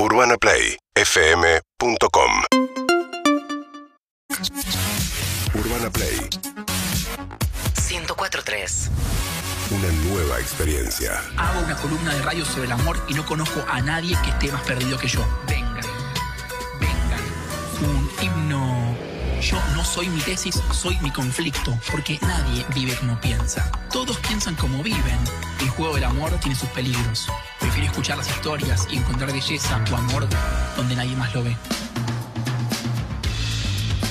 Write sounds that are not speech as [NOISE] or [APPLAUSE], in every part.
UrbanaPlayFM.com Urbana Play, 1043. una nueva experiencia. Hago una columna de radio sobre el amor y no conozco a nadie que esté más perdido que yo. Vengan, Yo no soy mi tesis, soy mi conflicto, porque nadie vive como piensa. Todos piensan como viven. El juego del amor tiene sus peligros. Prefiero escuchar las historias y encontrar belleza o amor donde nadie más lo ve.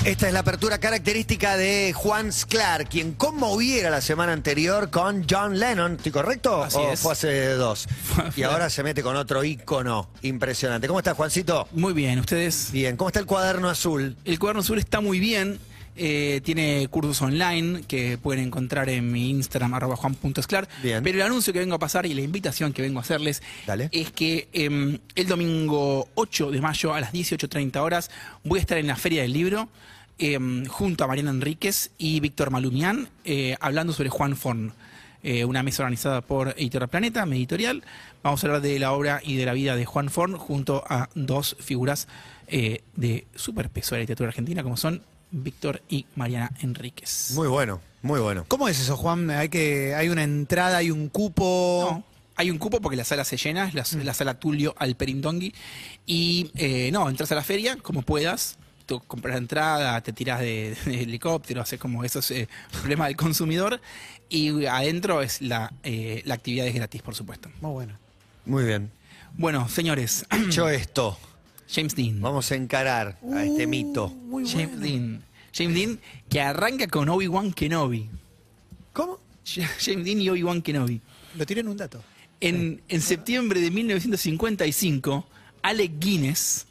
Esta es la apertura característica de Juan Sclar, quien conmoviera la semana anterior con John Lennon, ¿estoy correcto? Así ¿O es. fue hace dos? Y ahora se mete con otro ícono impresionante. ¿Cómo estás, Juancito? Muy bien, ustedes. Bien, ¿cómo está el cuaderno azul? El cuaderno azul está muy bien. eh, tiene cursos online que pueden encontrar en mi Instagram, arroba juan.esclar. Bien. Pero el anuncio que vengo a pasar y la invitación que vengo a hacerles Dale. es que em, el domingo 8 de mayo a las 18.30 horas voy a estar en la Feria del Libro em, junto a Mariana Enríquez y Víctor Malumián eh, hablando sobre Juan Forn. eh, una mesa organizada por Editorial Planeta, mi editorial. Vamos a hablar de la obra y de la vida de Juan Forn junto a dos figuras eh, de superpeso de la literatura argentina como son Víctor y Mariana Enríquez. Muy bueno, muy bueno. ¿Cómo es eso, Juan? ¿Hay, que, hay una entrada, hay un cupo? No, hay un cupo porque la sala se llena, es la, la sala Tulio Alperindongui. Y eh, no, entras a la feria como puedas. Tú compras la entrada, te tiras de, [LAUGHS] de helicóptero, haces como esos eh, problemas del consumidor. Y adentro es la, eh, la actividad es gratis, por supuesto. Muy bueno. Muy bien. Bueno, señores, [CLEARS THROAT] Dicho esto, James Dean. vamos a encarar a este mito. Muy James bueno. Dean. James Dean que arranca con Obi-Wan Kenobi. ¿Cómo? [LAUGHS] James Dean y Obi-Wan Kenobi. Lo tiré en un dato. En, en septiembre de 1955, Alec Guinness,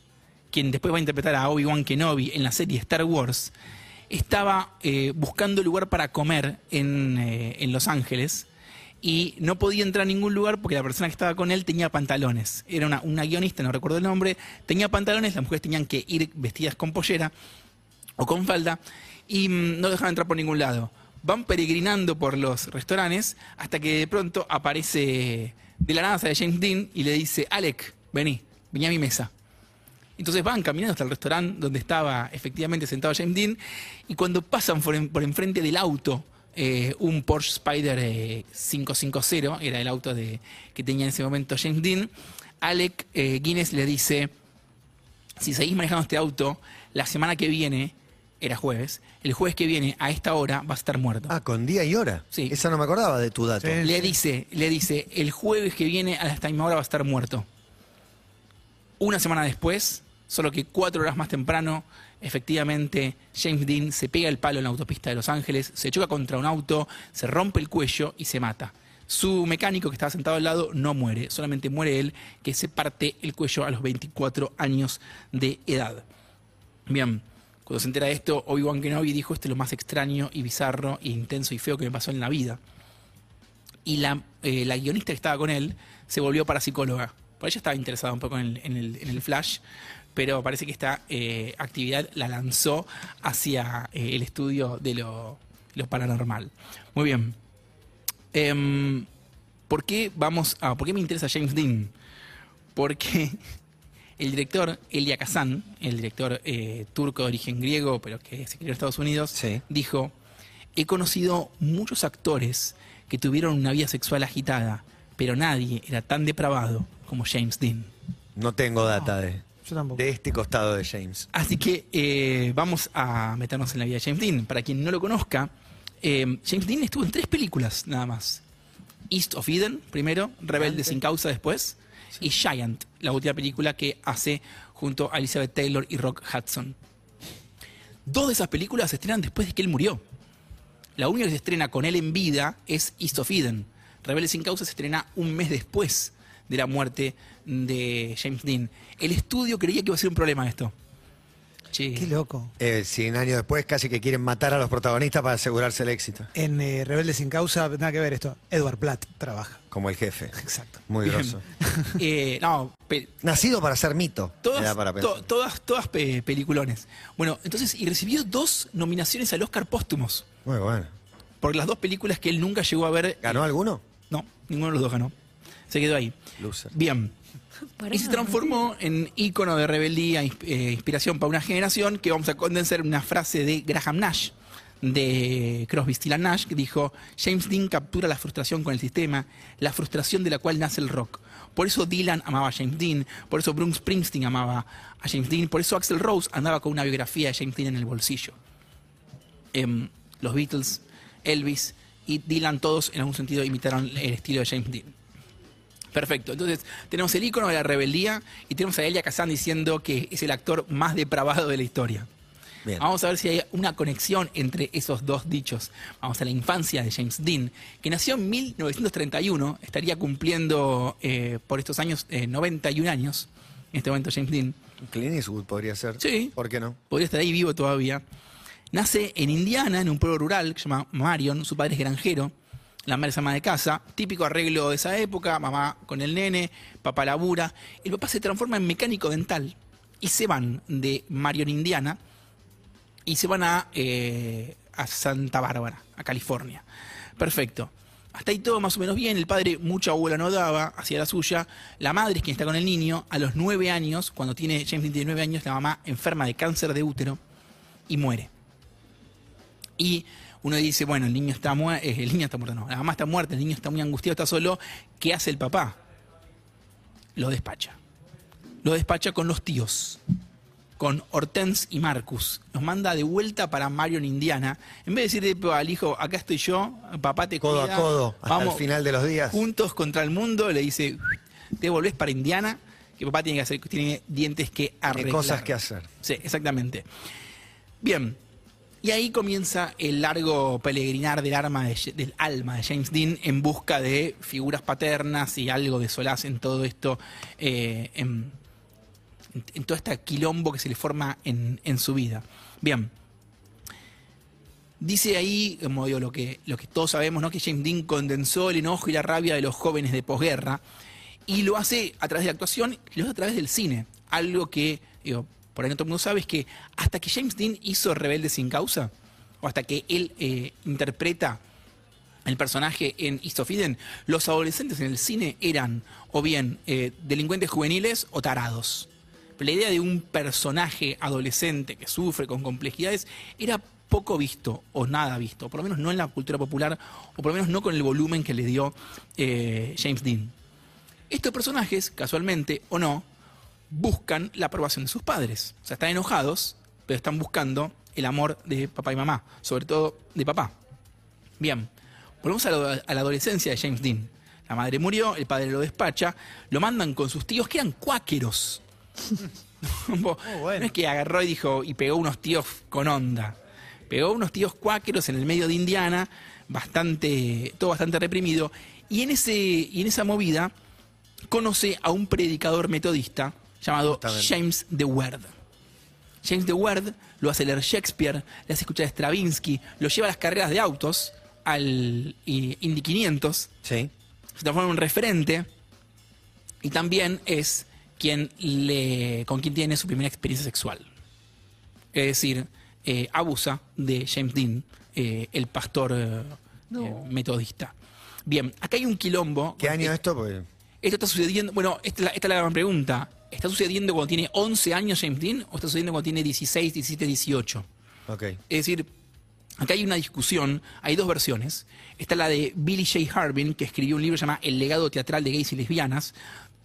quien después va a interpretar a Obi-Wan Kenobi en la serie Star Wars, estaba eh, buscando lugar para comer en, eh, en Los Ángeles y no podía entrar a ningún lugar porque la persona que estaba con él tenía pantalones. Era una, una guionista, no recuerdo el nombre, tenía pantalones, las mujeres tenían que ir vestidas con pollera o con falda y mm, no dejaban entrar por ningún lado. Van peregrinando por los restaurantes hasta que de pronto aparece de la nada sale James Dean y le dice, Alec, vení, vení a mi mesa. Entonces van caminando hasta el restaurante donde estaba efectivamente sentado James Dean y cuando pasan por, en- por enfrente del auto, eh, un Porsche Spider eh, 550, era el auto de, que tenía en ese momento James Dean, Alec eh, Guinness le dice, si seguís manejando este auto, la semana que viene, era jueves, el jueves que viene a esta hora vas a estar muerto. Ah, con día y hora. Sí. Esa no me acordaba de tu dato. Sí. Le dice, le dice, el jueves que viene a esta misma hora va a estar muerto. Una semana después, solo que cuatro horas más temprano, efectivamente, James Dean se pega el palo en la autopista de Los Ángeles, se choca contra un auto, se rompe el cuello y se mata. Su mecánico que estaba sentado al lado no muere, solamente muere él, que se parte el cuello a los 24 años de edad. Bien, cuando se entera de esto, Obi-Wan Kenobi dijo, esto es lo más extraño y bizarro e intenso y feo que me pasó en la vida. Y la, eh, la guionista que estaba con él se volvió parapsicóloga. Por ella estaba interesada un poco en el flash, pero parece que esta eh, actividad la lanzó hacia eh, el estudio de lo, lo paranormal. Muy bien. Em, ¿Por qué vamos a, por qué me interesa James Dean? Porque [LAUGHS] el director Elia Kazan, el director eh, turco de origen griego, pero que se crió en Estados Unidos, Sí. dijo: He conocido muchos actores que tuvieron una vida sexual agitada, pero nadie era tan depravado como James Dean. No tengo data de, Yo tampoco. de este costado de James. Así que eh, vamos a meternos en la vida de James Dean. Para quien no lo conozca, eh, James Dean estuvo en tres películas nada más. East of Eden, primero, Rebelde sin causa después, y Giant, la última película que hace junto a Elizabeth Taylor y Rock Hudson. Dos de esas películas se estrenan después de que él murió. La única que se estrena con él en vida es East of Eden. Rebelde sin causa se estrena un mes después de la muerte de James Dean. El estudio creía que iba a ser un problema esto. Qué loco. Eh, 100 años después casi que quieren matar a los protagonistas para asegurarse el éxito. En eh, Rebelde sin causa, nada que ver esto. Edward Platt trabaja. Como el jefe. Exacto. Muy Bien. grosso. [LAUGHS] eh, no, Nacido para ser mito. todas, para to- todas, todas pe- peliculones. Bueno, entonces, y recibió dos nominaciones al Oscar póstumos Muy bueno. por las dos películas que él nunca llegó a ver. ¿Ganó alguno? No, ninguno de los dos ganó. Se quedó ahí. Loser. Bien. [LAUGHS] Y se transformó en ícono de rebeldía, eh, inspiración para una generación que vamos a condensar en una frase de Graham Nash, de Crosby, Still Nash, que dijo, James Dean captura la frustración con el sistema, la frustración de la cual nace el rock. Por eso Dylan amaba a James Dean, por eso Bruce Springsteen amaba a James Dean, por eso Axel Rose andaba con una biografía de James Dean en el bolsillo. Em, los Beatles, Elvis y Dylan todos en algún sentido imitaron el estilo de James Dean. Perfecto. Entonces, tenemos el icono de la rebeldía y tenemos a Elia Kazan diciendo que es el actor más depravado de la historia. Bien. Vamos a ver si hay una conexión entre esos dos dichos. Vamos a la infancia de James Dean, que nació en 1931, estaría cumpliendo eh, por estos años eh, 91 años. En este momento, James Dean Clint Eastwood podría ser. Sí. ¿Por qué no? podría estar ahí vivo todavía. Nace en Indiana, en un pueblo rural que se llama Marion. Su padre es granjero, la madre es ama de casa. Típico arreglo de esa época: mamá con el nene, papá labura. El papá se transforma en mecánico dental y se van de Marion, Indiana, y se van a, eh, a Santa Bárbara, a California. Perfecto. Hasta ahí todo más o menos bien. El padre mucha abuela no daba, hacía la suya. La madre es quien está con el niño. A los nueve años, cuando tiene James Dean tiene nueve años, la mamá enferma de cáncer de útero y muere. Y uno dice, bueno, el niño está muerto, el niño está muerto, no, la mamá está muerta, el niño está muy angustiado, está solo. ¿Qué hace el papá? Lo despacha. Lo despacha con los tíos, con Hortense y Marcus. Los manda de vuelta para Marion, Indiana. En vez de decirle al hijo, acá estoy yo, papá te Codo a codo, hasta el final de los días. Juntos contra el mundo, le dice, te volvés para Indiana, que papá tiene que hacer, tiene dientes que arreglar. Tiene cosas que hacer. Sí, exactamente. Bien. Y ahí comienza el largo peregrinar del, alma de James Dean en busca de figuras paternas y algo de solaz en todo esto, eh, en, en todo este quilombo que se le forma en, su vida. Bien. Dice ahí, como digo, lo que, lo que todos sabemos, ¿no? que James Dean condensó el enojo y la rabia de los jóvenes de posguerra y lo hace a través de la actuación y lo hace a través del cine. Algo que, por ahí no todo el mundo sabe, que hasta que James Dean hizo Rebelde sin causa, o hasta que él eh, interpreta el personaje en East of Eden, los adolescentes en el cine eran o bien eh, delincuentes juveniles o tarados. La idea de un personaje adolescente que sufre con complejidades era poco visto o nada visto, por lo menos no en la cultura popular o por lo menos no con el volumen que le dio eh, James Dean. Estos personajes, casualmente o no, buscan la aprobación de sus padres. O sea, están enojados, pero están buscando el amor de papá y mamá, sobre todo de papá. Bien, volvemos a, lo- a la adolescencia de James Dean. La madre murió, el padre lo despacha, lo mandan con sus tíos que eran cuáqueros. [LAUGHS] No es que agarró y dijo y pegó unos tíos con onda. Pegó unos tíos cuáqueros en el medio de Indiana, bastante, todo bastante reprimido. Y en, ese, y en esa movida conoce a un predicador metodista llamado Justamente. James de Word. James de Word lo hace leer Shakespeare, le hace escuchar Stravinsky, lo lleva a las carreras de autos, al eh, Indy 500, Sí. se transforma en un referente y también es quien le, con quien tiene su primera experiencia sexual. Es decir, eh, abusa de James Dean, eh, el pastor eh, eh, metodista. Bien, acá hay un quilombo. ¿Qué año Eh, esto? Esto está sucediendo, bueno, es, esta es la gran pregunta. ¿Está sucediendo cuando tiene 11 años James Dean o está sucediendo cuando tiene 16, 17, 18? Ok. Es decir, acá hay una discusión, hay dos versiones. Está la de Billy J. Harbin, que escribió un libro llamado El legado teatral de gays y lesbianas.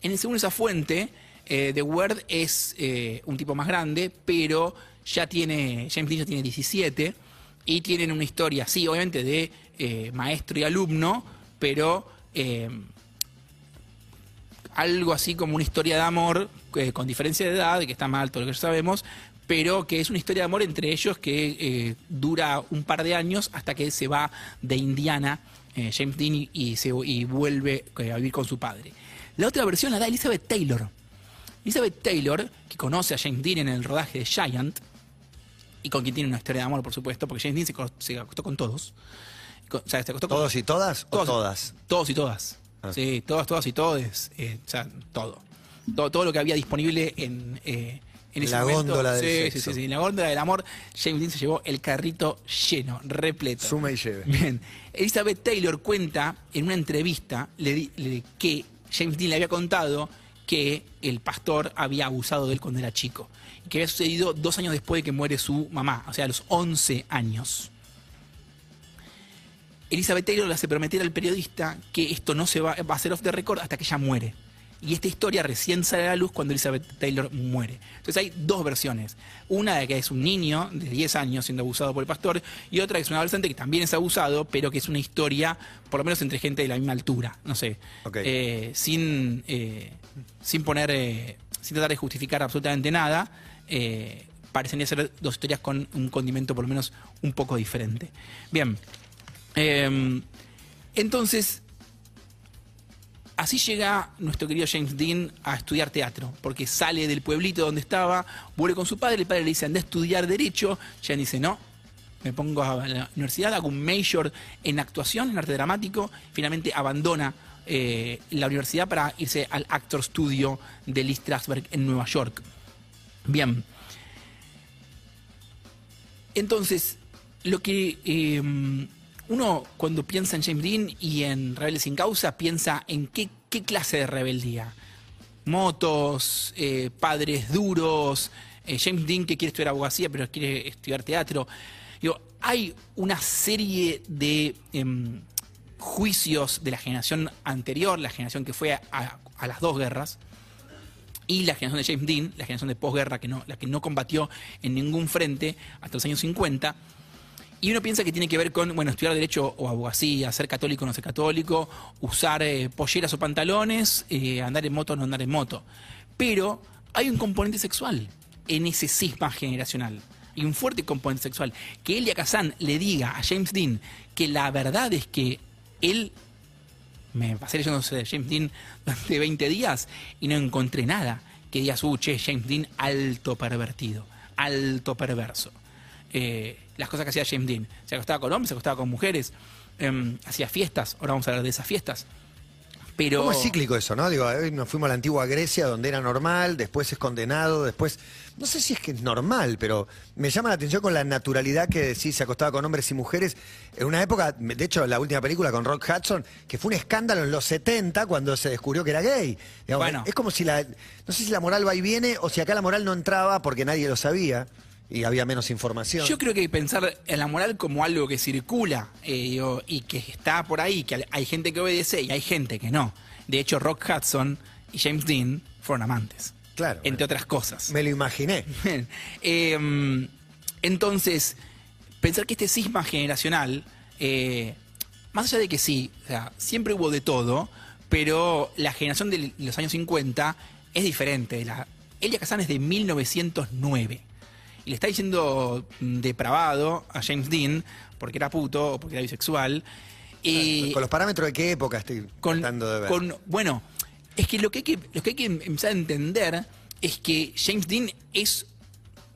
En, según esa fuente, eh, The Word es eh, un tipo más grande, pero ya tiene, James Dean ya tiene 17 y tienen una historia, sí, obviamente de eh, maestro y alumno, pero algo así como una historia de amor eh, con diferencia de edad, que está mal todo lo que ya sabemos, pero que es una historia de amor entre ellos que eh, dura un par de años hasta que se va de Indiana eh, James Dean y, se, y vuelve a vivir con su padre. La otra versión la da Elizabeth Taylor. Elizabeth Taylor, que conoce a James Dean en el rodaje de Giant, y con quien tiene una historia de amor, por supuesto, porque James Dean se, se acostó con todos. Con- o sea, se acostó con ¿Todos y todas o todas? Todos y todas. Ah. Sí, todas, todas y todos. eh, o sea, todo. todo. Todo lo que había disponible en, eh, en ese La momento. góndola del sí, sexo. sí, sí, sí. En la góndola del amor, James Dean se llevó el carrito lleno, repleto. Suma y lleve. Bien. Elizabeth Taylor cuenta en una entrevista le- que James Dean le había contado que el pastor había abusado de él cuando era chico. Y que había sucedido dos años después de que muere su mamá, o sea, a los 11 años. Elizabeth Taylor le hace prometer al periodista que esto no se va, va a ser off the record hasta que ella muere. Y esta historia recién sale a la luz cuando Elizabeth Taylor muere. Entonces hay dos versiones. Una de que es un niño de 10 años siendo abusado por el pastor y otra que es un adolescente que también es abusado, pero que es una historia, por lo menos entre gente de la misma altura. No sé. Eh, sin, eh, sin poner, eh, sin tratar de justificar absolutamente nada. parecería ser dos historias con un condimento por lo menos un poco diferente. Bien. Eh, entonces, así llega nuestro querido James Dean a estudiar teatro, porque sale del pueblito donde estaba, vuelve con su padre, el padre le dice, anda a estudiar derecho, James dice, no, me pongo a la universidad, hago un major en actuación, en arte dramático, finalmente abandona eh, la universidad para irse al Actor Studio de Lee Strasberg en Nueva York. Bien. Entonces, lo que eh, uno cuando piensa en James Dean y en Rebeldes sin Causa, piensa en qué, clase de rebeldía. Motos, eh, padres duros, eh, James Dean que quiere estudiar abogacía pero quiere estudiar teatro. Digo, hay una serie de em, juicios de la generación anterior, la generación que fue a, a- a las dos guerras, y la generación de James Dean, la generación de posguerra, que no, la que no combatió en ningún frente hasta los años 50. Y uno piensa que tiene que ver con, bueno, estudiar derecho o abogacía, ser católico o no ser católico, usar eh, polleras o pantalones, eh, andar en moto o no andar en moto. Pero hay un componente sexual en ese cisma generacional. Y un fuerte componente sexual. Que Elia Kazan le diga a James Dean que la verdad es que él me pasé leyendo de James Dean durante 20 días y no encontré nada que digas, uh, che, James Dean, alto pervertido, alto perverso. Eh, las cosas que hacía James Dean. Se acostaba con hombres, se acostaba con mujeres, em, hacía fiestas, ahora vamos a hablar de esas fiestas. Pero... ¿Cómo es cíclico eso, no? Digo, hoy nos fuimos a la antigua Grecia, donde era normal, después es condenado, después. No sé si es que es normal, pero me llama la atención con la naturalidad que decís, se acostaba con hombres y mujeres. En una época, de hecho, la última película con Rock Hudson, que fue un escándalo en los 70 cuando se descubrió que era gay. Digamos, Bueno. Es como si la. No sé si la moral va y viene o si acá la moral no entraba porque nadie lo sabía y había menos información. Yo creo que pensar en la moral como algo que circula eh, digo, y que está por ahí, que hay gente que obedece y hay gente que no. De hecho, Rock Hudson y James Dean fueron amantes. Claro. Entre otras cosas. Me lo imaginé. Eh, entonces, pensar que este cisma generacional, eh, más allá de que sí, o sea, siempre hubo de todo, pero la generación de los años 50 es diferente. La, Elia Kazan es de 1909. Y le está diciendo mm, depravado a James Dean porque era puto o porque era bisexual. Y ¿Con los parámetros de qué época estoy con, tratando de ver? con- bueno, es que lo que hay que, lo que hay que empezar a entender es que James Dean es,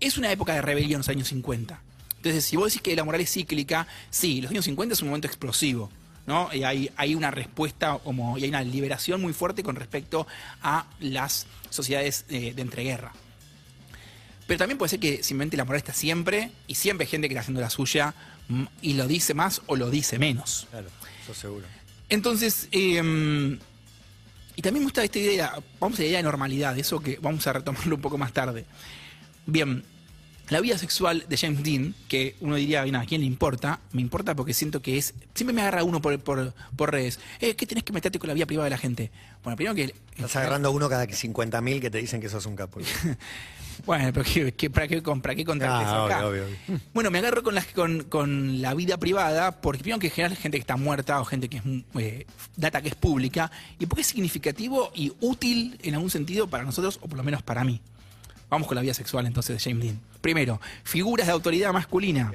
es una época de rebelión, los años 50. Entonces, si vos decís que la moral es cíclica, sí, los años 50 es un momento explosivo. ¿no? Y hay, hay una respuesta como, y hay una liberación muy fuerte con respecto a las sociedades eh, de entreguerra. Pero también puede ser que simplemente la moral está siempre y siempre hay gente que está haciendo la suya mm, y lo dice más o lo dice menos. Claro, eso seguro. Entonces, eh, y también me gusta esta idea, vamos a la idea de normalidad, eso que vamos a retomarlo un poco más tarde. Bien, la vida sexual de James Dean, que uno diría, "Bien, ¿a quién le importa? Me importa porque siento que es. Siempre me agarra uno por, por, por redes. Eh, ¿Qué tenés que meterte con la vida privada de la gente? Bueno, primero que. Estás agarrando uno cada 50.000 que te dicen que sos un capo. [LAUGHS] Bueno, pero ¿qué, qué- para qué, para qué Ah, acá? obvio, obvio. [LAUGHS] Bueno, me agarro con, las, con, con la vida privada porque primero que en general gente que está muerta o gente que es eh, data que es pública y porque es significativo y útil en algún sentido para nosotros o por lo menos para mí. Vamos con la vida sexual entonces de James Dean. Primero, figuras de autoridad masculina.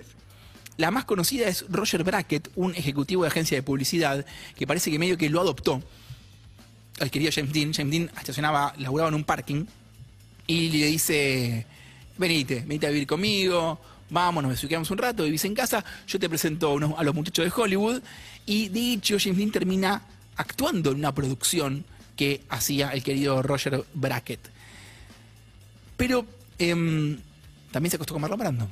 La más conocida es Roger Brackett, un ejecutivo de agencia de publicidad que parece que medio que lo adoptó al querido James Dean. James Dean estacionaba, laburaba en un parking y le dice, venite, venite a vivir conmigo, vamos, nos besuqueamos un rato, vivís en casa, yo te presento unos- a los muchachos de Hollywood. Y de hecho, James Dean termina actuando en una producción que hacía el querido Roger Brackett. Pero em, también se acostó con Marlon Brando.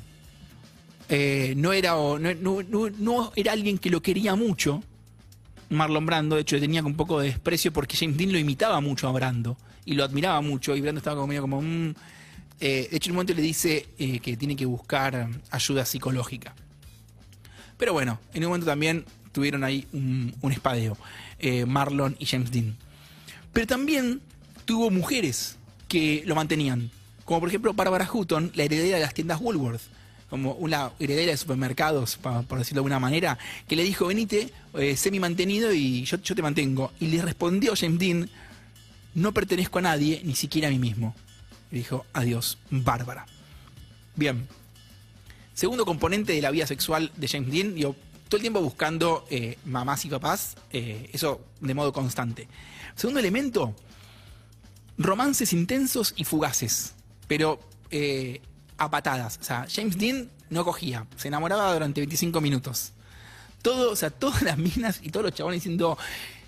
Eh, no, era, no, era alguien que lo quería mucho, Marlon Brando, de hecho tenía un poco de desprecio porque James Dean lo imitaba mucho a Brando y lo admiraba mucho y Brando estaba como medio como un... de hecho en un momento le dice eh, que tiene que buscar ayuda psicológica. Pero bueno, en un momento también tuvieron ahí un, un espadeo, eh, Marlon y James Dean. Pero también tuvo mujeres que lo mantenían, como por ejemplo Barbara Hutton, la heredera de las tiendas Woolworth, como una heredera de supermercados, por decirlo de alguna manera, que le dijo, venite, eh, sé mi mantenido y yo, yo te mantengo. Y le respondió James Dean, no pertenezco a nadie, ni siquiera a mí mismo. Y dijo, adiós, Bárbara. Bien. Segundo componente de la vida sexual de James Dean, digo, todo el tiempo buscando eh, mamás y papás, eh, eso de modo constante. Segundo elemento, romances intensos y fugaces, pero eh, a patadas. O sea, James Dean no cogía, se enamoraba durante 25 minutos. Todo, o sea, todas las minas y todos los chabones diciendo,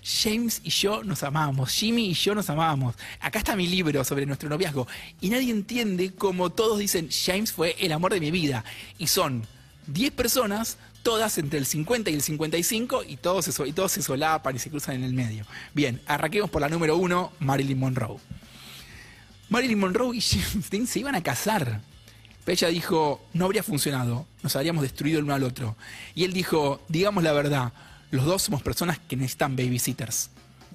James y yo nos amábamos, Jimmy y yo nos amábamos. Acá está mi libro sobre nuestro noviazgo. Y nadie entiende cómo todos dicen, James fue el amor de mi vida. Y son 10 personas, todas entre el 50 y el 55, y todos se, y todos se solapan y se cruzan en el medio. Bien, arranquemos por la número uno, Marilyn Monroe. Marilyn Monroe y [LAUGHS] James Dean se iban a casar. Pero ella dijo, no habría funcionado, nos habríamos destruido el uno al otro. Y él dijo, digamos la verdad, los dos somos personas que necesitan babysitters.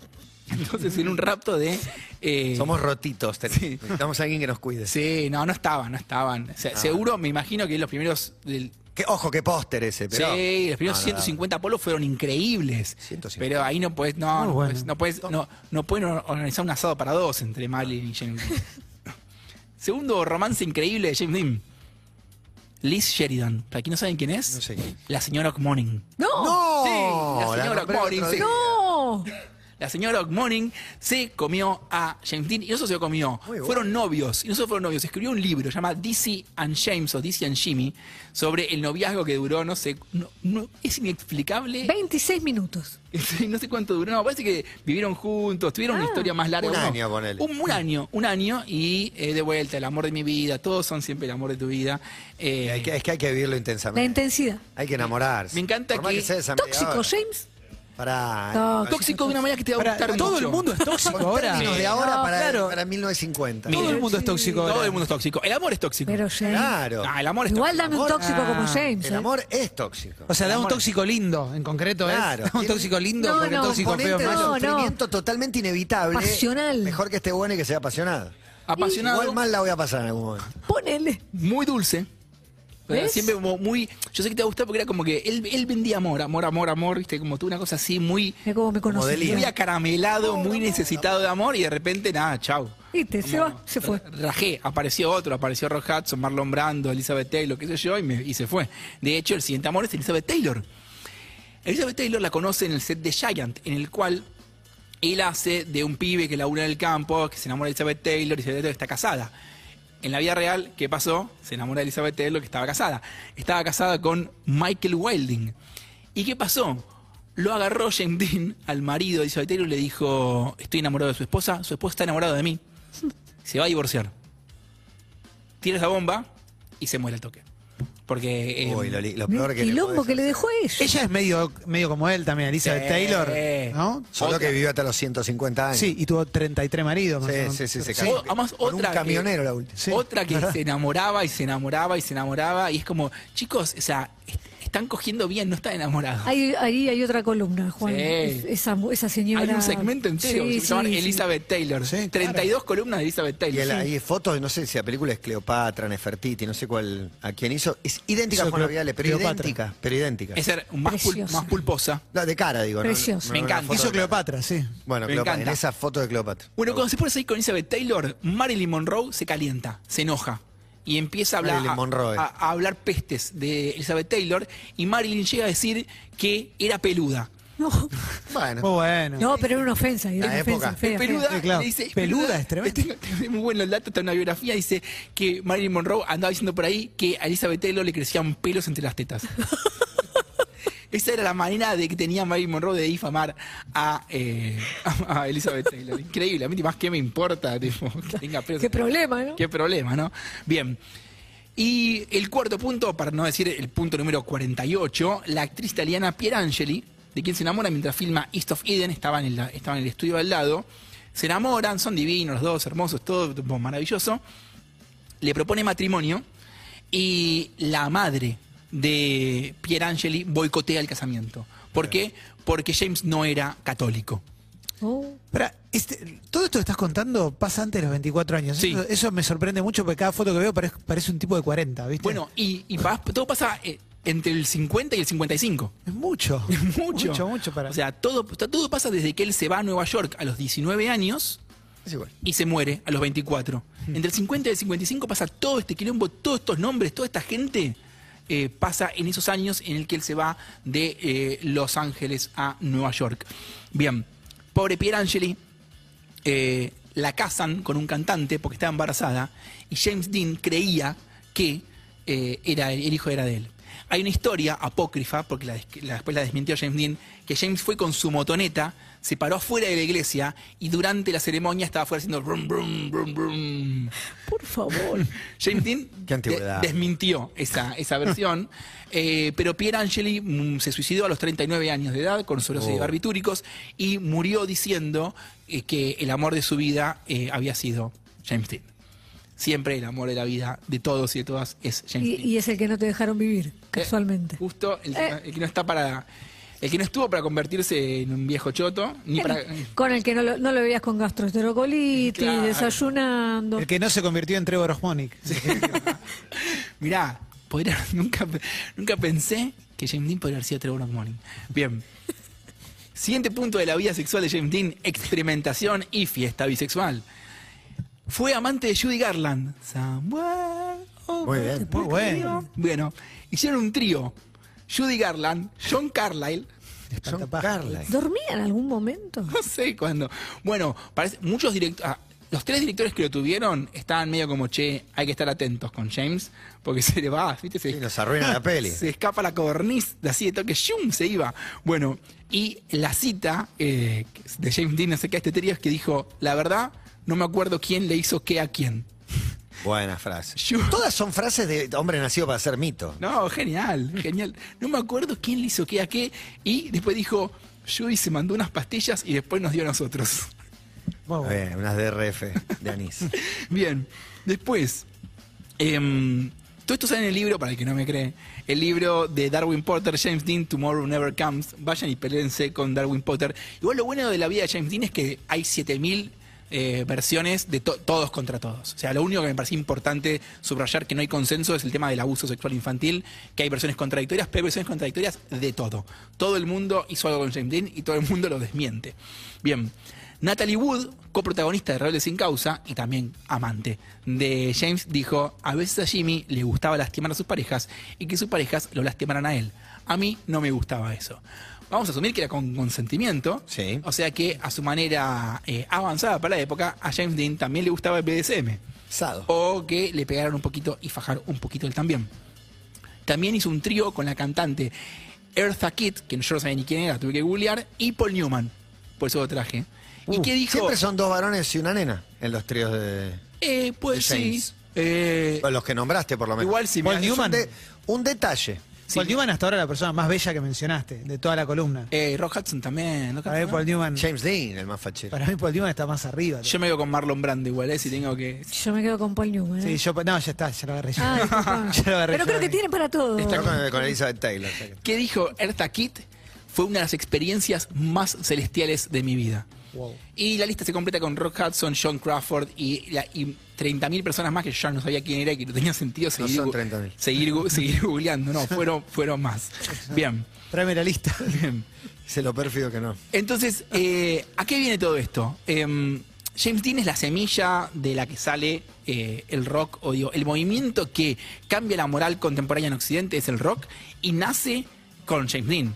[LAUGHS] Entonces, en un rapto de... eh, Somos rotitos, Sí. necesitamos a alguien que nos cuide. Sí, no, no estaban, no estaban. O sea, Ah. Seguro, me imagino que los primeros... del- Que, ojo, qué póster ese, pero. sí, los primeros No, no, no. 150 polos fueron increíbles. 150. Pero ahí no puedes, no, no, bueno. no, puedes- no, no pueden or- organizar un asado para dos entre Marilyn y James [LAUGHS] Dean. Segundo romance increíble de James Dean. Liz Sheridan. Para quien no saben quién es, No sé la señora O'Morning. ¡No! ¡No! Sí, la señora O'Morning, sí. ¡No! La señora O'Morning se comió a James Dean y no solo se lo comió, bueno. fueron novios. Y no solo fueron novios, escribió un libro llamado Dizzy and James o Dizzy and Jimmy sobre el noviazgo que duró, no sé, no, no- es inexplicable. 26 minutos. [LAUGHS] No sé cuánto duró, no, parece que vivieron juntos, tuvieron una Ah. historia más larga. Un año, ponele. Un, un año, un año y eh, de vuelta, el amor de mi vida, todos son siempre el amor de tu vida. Eh, Hay que- es que hay que vivirlo La intensamente. intensidad. Hay que enamorarse. Me encanta Por que- sea media Tóxico. James. Pará. Tóxico. tóxico de una manera que te va a gustar todo mucho. el mundo es [LAUGHS] tóxico ahora. de ahora No, para, claro. para 1950. Todo el mundo es tóxico Todo el mundo es tóxico. El amor es tóxico. Pero James. Claro. Ah, el amor es Igual dame un tóxico como James. El ¿eh? amor es tóxico. O sea, da un tóxico lindo, en concreto Claro. es. Da un tóxico lindo, No, porque no, tóxico feo no, no. sufrimiento totalmente inevitable. Pasional. Mejor que esté bueno y que sea apasionado. Apasionado, Igual mal la voy a pasar en algún momento. Ponele. muy dulce. Siempre como muy. Yo sé que te va a gustar porque era como que él, él vendía amor, amor, amor, amor, viste, como tú una cosa así muy, cómo me conocí. Muy acaramelado, muy necesitado de amor y de repente nada, chau. Viste, se va, se fue. Rajé, apareció otro, apareció Rock Hudson, Marlon Brando, Elizabeth Taylor, qué sé yo, y, me- y se fue. De hecho, el siguiente amor es Elizabeth Taylor. Elizabeth Taylor la conoce en el set de Giant, en el cual él hace de un pibe que labura en el campo, que se enamora de Elizabeth Taylor y Elizabeth Taylor está casada. En la vida real, ¿qué pasó? Se enamora de Elizabeth Taylor que estaba casada. Estaba casada con Michael Wilding. ¿Y qué pasó? Lo agarró James Dean al marido de Elizabeth Taylor y le dijo, estoy enamorado de su esposa, su esposa está enamorada de mí. Se va a divorciar. Tira esa bomba y se muere al toque. Porque... eh, Uy, lo, peor El que le quilombo que le dejó a ella. Ella es medio, medio como él también, Elizabeth Sí. Taylor. ¿No? Solo Otra. que vivió hasta los 150 años. Sí, y tuvo 33 maridos. más Sí, sí, sí, se casó. además, Con otra un que- camionero la última. Sí, otra que ¿verdad? [LAUGHS] se enamoraba y se enamoraba y se enamoraba y es como, chicos, o sea, están cogiendo bien, no están enamorados. Ahí, ahí hay otra columna, Juan. Sí. Es- esa, esa señora. Hay un segmento entero que Sí, se llama sí. Elizabeth Taylor. Sí, 32 columnas de Elizabeth Y Taylor. el- Sí. hay fotos, no sé si la película es Cleopatra, Nefertiti, no sé cuál, a quién hizo. Es idéntica a Hizo Juana Cleo- Viale, pero Cleopatra. idéntica, pero idéntica. Es ser más, pul- Preciosa. más pulposa. No, de cara, digo. no- Preciosa. no- Me no encanta. una foto Hizo Cleopatra, sí. Bueno, Me Cleopatra, encanta. en esa foto de Cleopatra. Bueno, cuando se pone ahí con Elizabeth Taylor, Marilyn Monroe se calienta, se enoja y empieza a hablar, a- Monroe. a- a hablar pestes de Elizabeth Taylor y Marilyn llega a decir que era peluda. [LAUGHS] No, Bueno, Muy bueno. no, pero era una ofensa. Era La una época. fea, fea. peluda, Sí, claro. le dice, Peluda es tremendo. [LAUGHS] Muy buenos datos, está en una biografía, dice que Marilyn Monroe andaba diciendo por ahí que a Elizabeth Taylor le crecían pelos entre las tetas. [LAUGHS] Esa era la manera de que tenía Marilyn Monroe de difamar a, eh, a, [LAUGHS] a Elizabeth Taylor. Increíble, a mí más que me importa tipo, que tenga pelos. Qué problema, ¿no? Qué problema, ¿no? Bien. Y el cuarto punto, para no decir el punto número 48, la actriz italiana Pierangeli, de quien se enamora mientras filma East of Eden, estaba en el, estaba en el estudio al lado. Se enamoran, son divinos los dos, hermosos, todo maravilloso. Le propone matrimonio y la madre de Pierangeli boicotea el casamiento. ¿Por qué? Porque James no era católico. Oh. Pará, este, todo esto que estás contando pasa antes de los 24 años. Sí. Eso, eso me sorprende mucho porque cada foto que veo parece, parece un tipo de 40, ¿viste? Bueno, y, y pa- todo pasa eh, entre el 50 y el 55. es mucho. [LAUGHS] Mucho. Mucho, mucho para. O sea, todo, todo pasa desde que él se va a Nueva York a los 19 años Es igual. y se muere a los 24. Entre el 50 y el 55 pasa todo este quilombo, todos estos nombres, toda esta gente eh, pasa en esos años en el que él se va de eh, Los Ángeles a Nueva York. Bien, pobre Pierangeli, eh, la casan con un cantante porque estaba embarazada y James Dean creía que eh, era, el hijo era de él. Hay una historia apócrifa, porque la, des- la- después la desmintió James Dean, que James fue con su motoneta, se paró afuera de la iglesia y durante la ceremonia estaba afuera haciendo brum, brum, brum, brum. Por favor. [LAUGHS] James Dean Qué antigüedad. de- desmintió esa, esa versión, eh, pero Pierre Angeli mm, se suicidó a los 39 años de edad con sobredosis de Oh. barbitúricos y murió diciendo eh, que el amor de su vida eh, había sido James Dean. Siempre el amor de la vida de todos y de todas es James Y, Dean. y es el que no te dejaron vivir, casualmente. Eh, justo el, Eh. el que no está para... El que no estuvo para convertirse en un viejo choto, ni para... Con el que no lo, no lo veías con gastroenterocolitis, Claro. desayunando. El que no se convirtió en Trevor Hormonic. [LAUGHS] Mirá, podría- nunca, nunca pensé que James Dean podría haber sido Trevor. Bien. Siguiente punto de la vida sexual de James Dean, experimentación y fiesta bisexual. Fue amante de Judy Garland. Somewhere over Muy bien. Muy bueno. Bueno, hicieron un trío. Judy Garland, John Carlyle, Espantapájaros. Carla. ¿Dormía en algún momento? no sé cuándo. Bueno, parece, muchos directores, los tres directores que lo tuvieron estaban medio como, che, hay que estar atentos con James, porque se le va, ¿viste? Se, Sí, nos arruina la peli. [LAUGHS] se escapa la codorniz, de así de toque, ¡shum! se iba. Bueno, y la cita eh, de James Dean, no sé qué, este trío es que dijo, la verdad, no me acuerdo quién le hizo qué a quién. Buena frase. [LAUGHS] Yo- Todas son frases de hombre nacido para ser mito. No, genial, genial. No me acuerdo quién le hizo qué a qué, y después dijo, Judy se mandó unas pastillas y después nos dio a nosotros. Muy bueno. Bien, unas DRF de anís. [LAUGHS] Bien, después, em, todo esto sale en el libro, para el que no me cree, el libro de Darwin Potter, James Dean, Tomorrow Never Comes. Vayan y peleense con Darwin Potter. Igual lo bueno de la vida de James Dean es que hay 7000 eh, versiones de to- todos contra todos. O sea, lo único que me parece importante subrayar que no hay consenso es el tema del abuso sexual infantil, que hay versiones contradictorias, pero hay versiones contradictorias de todo. Todo el mundo hizo algo con James Dean y todo el mundo lo desmiente. Bien. Natalie Wood, coprotagonista de Rebelde sin Causa y también amante de James, dijo, a veces a Jimmy le gustaba lastimar a sus parejas y que sus parejas lo lastimaran a él. A mí no me gustaba eso. Vamos a asumir que era con consentimiento. Sí. O sea que a su manera eh, avanzada para la época, a James Dean también le gustaba el BDSM. Sado. O que le pegaran un poquito y fajar un poquito él también. También hizo un trío con la cantante Eartha Kitt, que yo no sabía ni quién era, tuve que googlear, y Paul Newman. Por eso lo traje. ¿Y Uh, qué dijo? Siempre son dos varones y una nena en los tríos de. Eh, pues de sí. Eh, Los que nombraste, por lo menos. Igual si Paul me- un, Newman. de- un detalle. Sí. Paul Newman hasta ahora la persona más bella que mencionaste, de toda la columna. eh, Rock Hudson también. Para mí Paul. Newman, James Dean, el más fachero. para mí Paul Newman está más arriba. Yo me veo con Marlon Brando igual, eh, si tengo que... Yo me quedo con Paul Newman. ¿eh? Sí, yo, no, ya está, ya lo agarré yo. Ah, [LAUGHS] disculpa. Ya lo agarré Pero yo. creo que tiene para todo. Está con, con Elizabeth Taylor. ¿Qué dijo Eartha Kitt? Fue una de las experiencias más celestiales de mi vida. Wow. Y la lista se completa con Rock Hudson, John Crawford y, la- y 30.000 personas más que yo ya no sabía quién era y que no tenía sentido seguir, son gu- 30.000. seguir, gu- seguir googleando. No, fueron, fueron más. Bien, Tráeme la lista. bien. Sé lo pérfido que no. Entonces, eh, ¿a qué viene todo esto? Em, James Dean es la semilla de la que sale eh, el rock, o digo, el movimiento que cambia la moral contemporánea en Occidente es el rock y nace con James Dean.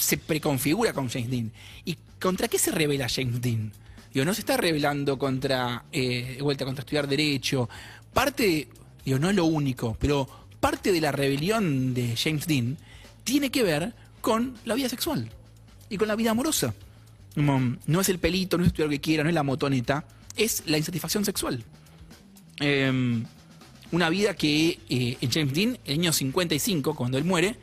Se, preconfigura con James Dean. ¿Y contra qué se revela James Dean? Digo, no se está rebelando contra, eh, vuelta, contra estudiar Derecho. Parte, digo, no es lo único, pero parte de la rebelión de James Dean tiene que ver con la vida sexual y con la vida amorosa. No es el pelito, no es estudiar lo que quiera, no es la motoneta, es la insatisfacción sexual. Eh, una vida que eh, en James Dean, en el año 55, cuando él muere,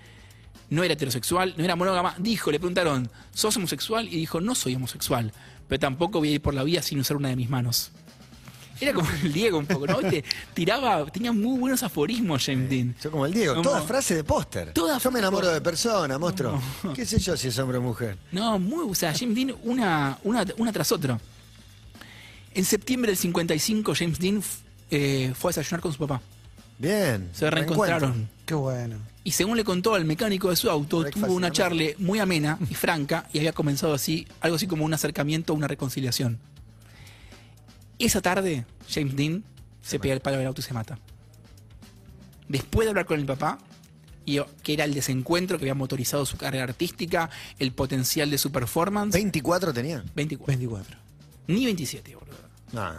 no era heterosexual, no era monógama. Dijo, le preguntaron, ¿sos homosexual? Y dijo, no soy homosexual, pero tampoco voy a ir por la vida sin usar una de mis manos. Era como el Diego un poco, ¿no? ¿Viste? Tiraba, tenía muy buenos aforismos James Dean. Yo como el Diego, Como- toda frase de póster. Toda Yo me enamoro de persona, monstruo. ¿Qué sé yo si es hombre o mujer? No, muy, o sea, James Dean una, una, una tras otra. En septiembre del 55, James Dean eh, fue a desayunar con su papá. Bien. Se reencontraron. Qué bueno. Y según le contó al mecánico de su auto, tuvo una charla muy amena y franca y había comenzado así, algo así como un acercamiento, una reconciliación. Esa tarde, James Dean se, pega el palo del auto y se mata. Después de hablar con el papá, y, que era el desencuentro que había motorizado su carrera artística, el potencial de su performance, 24 tenía. 24. 24. Ni 27, boludo. No.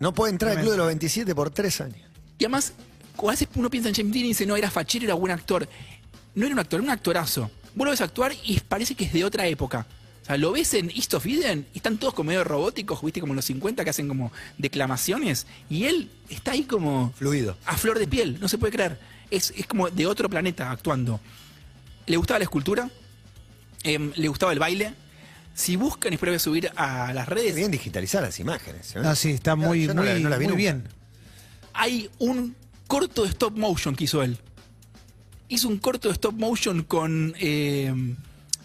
No puede entrar al club de los 27 por tres años. Y además, a veces uno piensa en James Dean y dice, no, era fachero, era buen actor. No era un actor, era un actorazo. Vos lo ves actuar y parece que es de otra época. O sea, lo ves en East of Eden y están todos como medio robóticos, viste, como en los 50 que hacen como declamaciones. Y él está ahí como Fluido. a flor de piel, no se puede creer. Es, es como de otro planeta actuando. Le gustaba la escultura, em, le gustaba el baile. Si buscan, espero voy a subir a las redes, bien digitalizar las imágenes. ¿eh? Ah, sí, está muy, no la- no la vi muy bien. hay un corto de stop motion que hizo él. Hizo un corto de stop motion con. eh,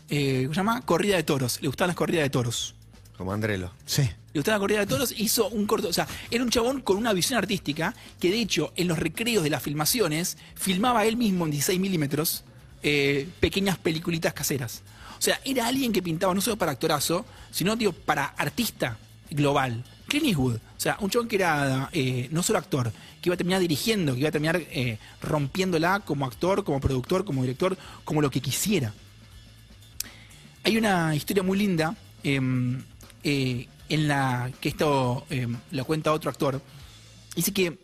eh, ¿Cómo se llama? Corrida de toros. Le gustaban las corridas de toros. Como Andrelo. Sí. Le gustaba la corrida de toros, hizo un corto. O sea, era un chabón con una visión artística que, de hecho, en los recreos de las filmaciones, filmaba él mismo en 16 milímetros eh, pequeñas peliculitas caseras. O sea, era alguien que pintaba no solo para actorazo, sino digo, para artista global. Clint Eastwood, o sea, un chabón que era eh, no solo actor, que iba a terminar dirigiendo, que iba a terminar eh, rompiéndola como actor, como productor, como director, como lo que quisiera. Hay una historia muy linda em, eh, en la que esto em, lo cuenta otro actor. Dice que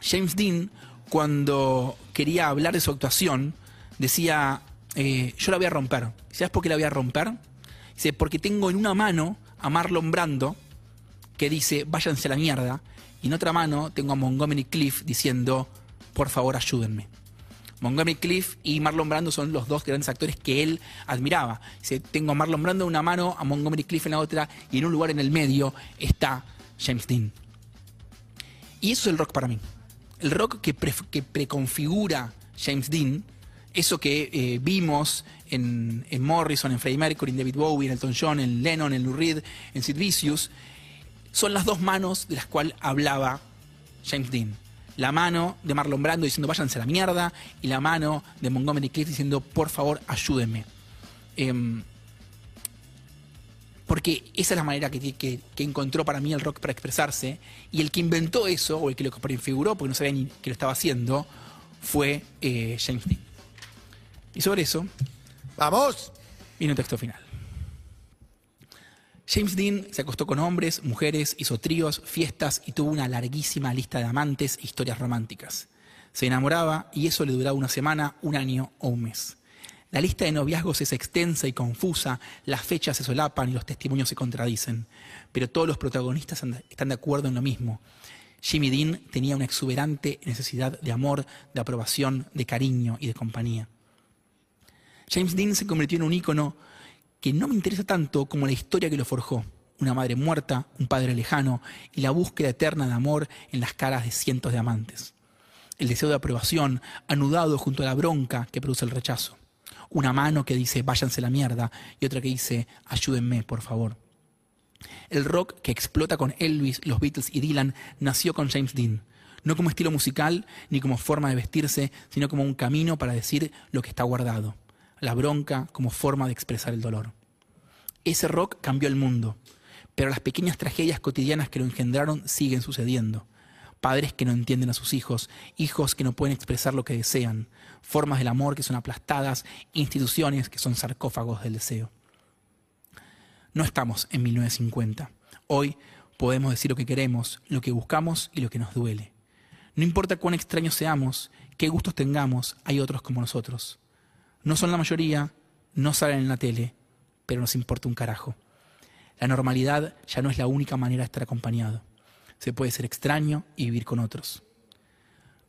James Dean, cuando quería hablar de su actuación, decía, yo la voy a romper. ¿Sabes por qué la voy a romper? Dice, porque tengo en una mano a Marlon Brando, que dice, váyanse a la mierda, y en otra mano tengo a Montgomery Cliff diciendo, por favor ayúdenme. Montgomery Cliff y Marlon Brando son los dos grandes actores que él admiraba. Dice, tengo a Marlon Brando en una mano, a Montgomery Cliff en la otra, y en un lugar en el medio está James Dean. Y eso es el rock para mí. El rock que, pre- que preconfigura James Dean, eso que eh, vimos en, en Morrison, en Freddie Mercury, en David Bowie, en Elton John, en Lennon, en Lou Reed, en Sid Vicious, son las dos manos de las cuales hablaba James Dean. La mano de Marlon Brando diciendo váyanse a la mierda y la mano de Montgomery Cliff diciendo por favor ayúdenme. Em, porque esa es la manera que, que- que encontró para mí el rock para expresarse. Y el que inventó eso, o el que lo prefiguró, porque no sabía ni que lo estaba haciendo, fue eh, James Dean. Y sobre eso ¡Vamos! viene un texto final. James Dean se acostó con hombres, mujeres, hizo tríos, fiestas y tuvo una larguísima lista de amantes e historias románticas. Se enamoraba y eso le duraba una semana, un año o un mes. La lista de noviazgos es extensa y confusa, las fechas se solapan y los testimonios se contradicen, pero todos los protagonistas están de acuerdo en lo mismo. Jimmy Dean tenía una exuberante necesidad de amor, de aprobación, de cariño y de compañía. James Dean se convirtió en un ícono que no me interesa tanto como la historia que lo forjó. Una madre muerta, un padre lejano y la búsqueda eterna de amor en las caras de cientos de amantes. El deseo de aprobación anudado junto a la bronca que produce el rechazo. Una mano que dice váyanse la mierda y otra que dice ayúdenme, por favor. El rock que explota con Elvis, los Beatles y Dylan nació con James Dean. No como estilo musical ni como forma de vestirse, sino como un camino para decir lo que está guardado. La bronca como forma de expresar el dolor. Ese rock cambió el mundo, pero las pequeñas tragedias cotidianas que lo engendraron siguen sucediendo. Padres que no entienden a sus hijos, hijos que no pueden expresar lo que desean, formas del amor que son aplastadas, instituciones que son sarcófagos del deseo. No estamos en 1950. Hoy podemos decir lo que queremos, lo que buscamos y lo que nos duele. No importa cuán extraños seamos, qué gustos tengamos, hay otros como nosotros. No son la mayoría, no salen en la tele, pero nos importa un carajo. La normalidad ya no es la única manera de estar acompañado. Se puede ser extraño y vivir con otros.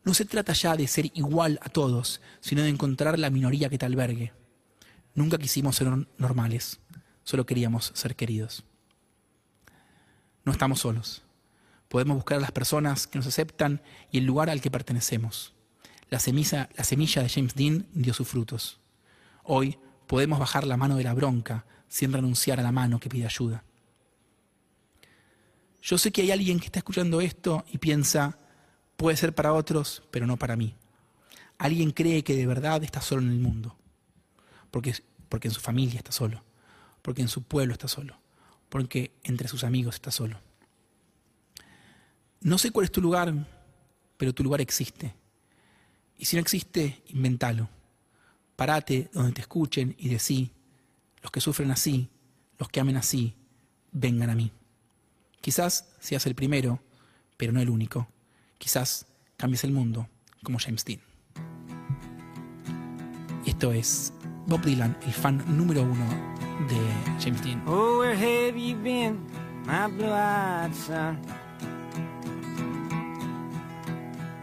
No se trata ya de ser igual a todos, sino de encontrar la minoría que te albergue. Nunca quisimos ser normales, solo queríamos ser queridos. No estamos solos. Podemos buscar a las personas que nos aceptan y el lugar al que pertenecemos. La semilla, la semilla de James Dean dio sus frutos. Hoy podemos bajar la mano de la bronca sin renunciar a la mano que pide ayuda. Yo sé que hay alguien que está escuchando esto y piensa, puede ser para otros, pero no para mí. Alguien cree que de verdad está solo en el mundo, porque, porque en su familia está solo, porque en su pueblo está solo, porque entre sus amigos está solo. No sé cuál es tu lugar, pero tu lugar existe. Y si no existe, inventalo. Parate donde te escuchen y decí, los que sufren así, los que amen así, vengan a mí. Quizás seas el primero, pero no el único. Quizás cambies el mundo como James Dean. Y esto es Bob Dylan, el fan número uno de James Dean. Oh, where have you been, my blue-eyed son?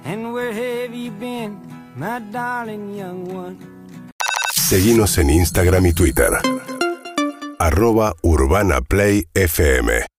And where have you been, my darling young one? Seguimos en Instagram y Twitter. Arroba Urbana Play FM.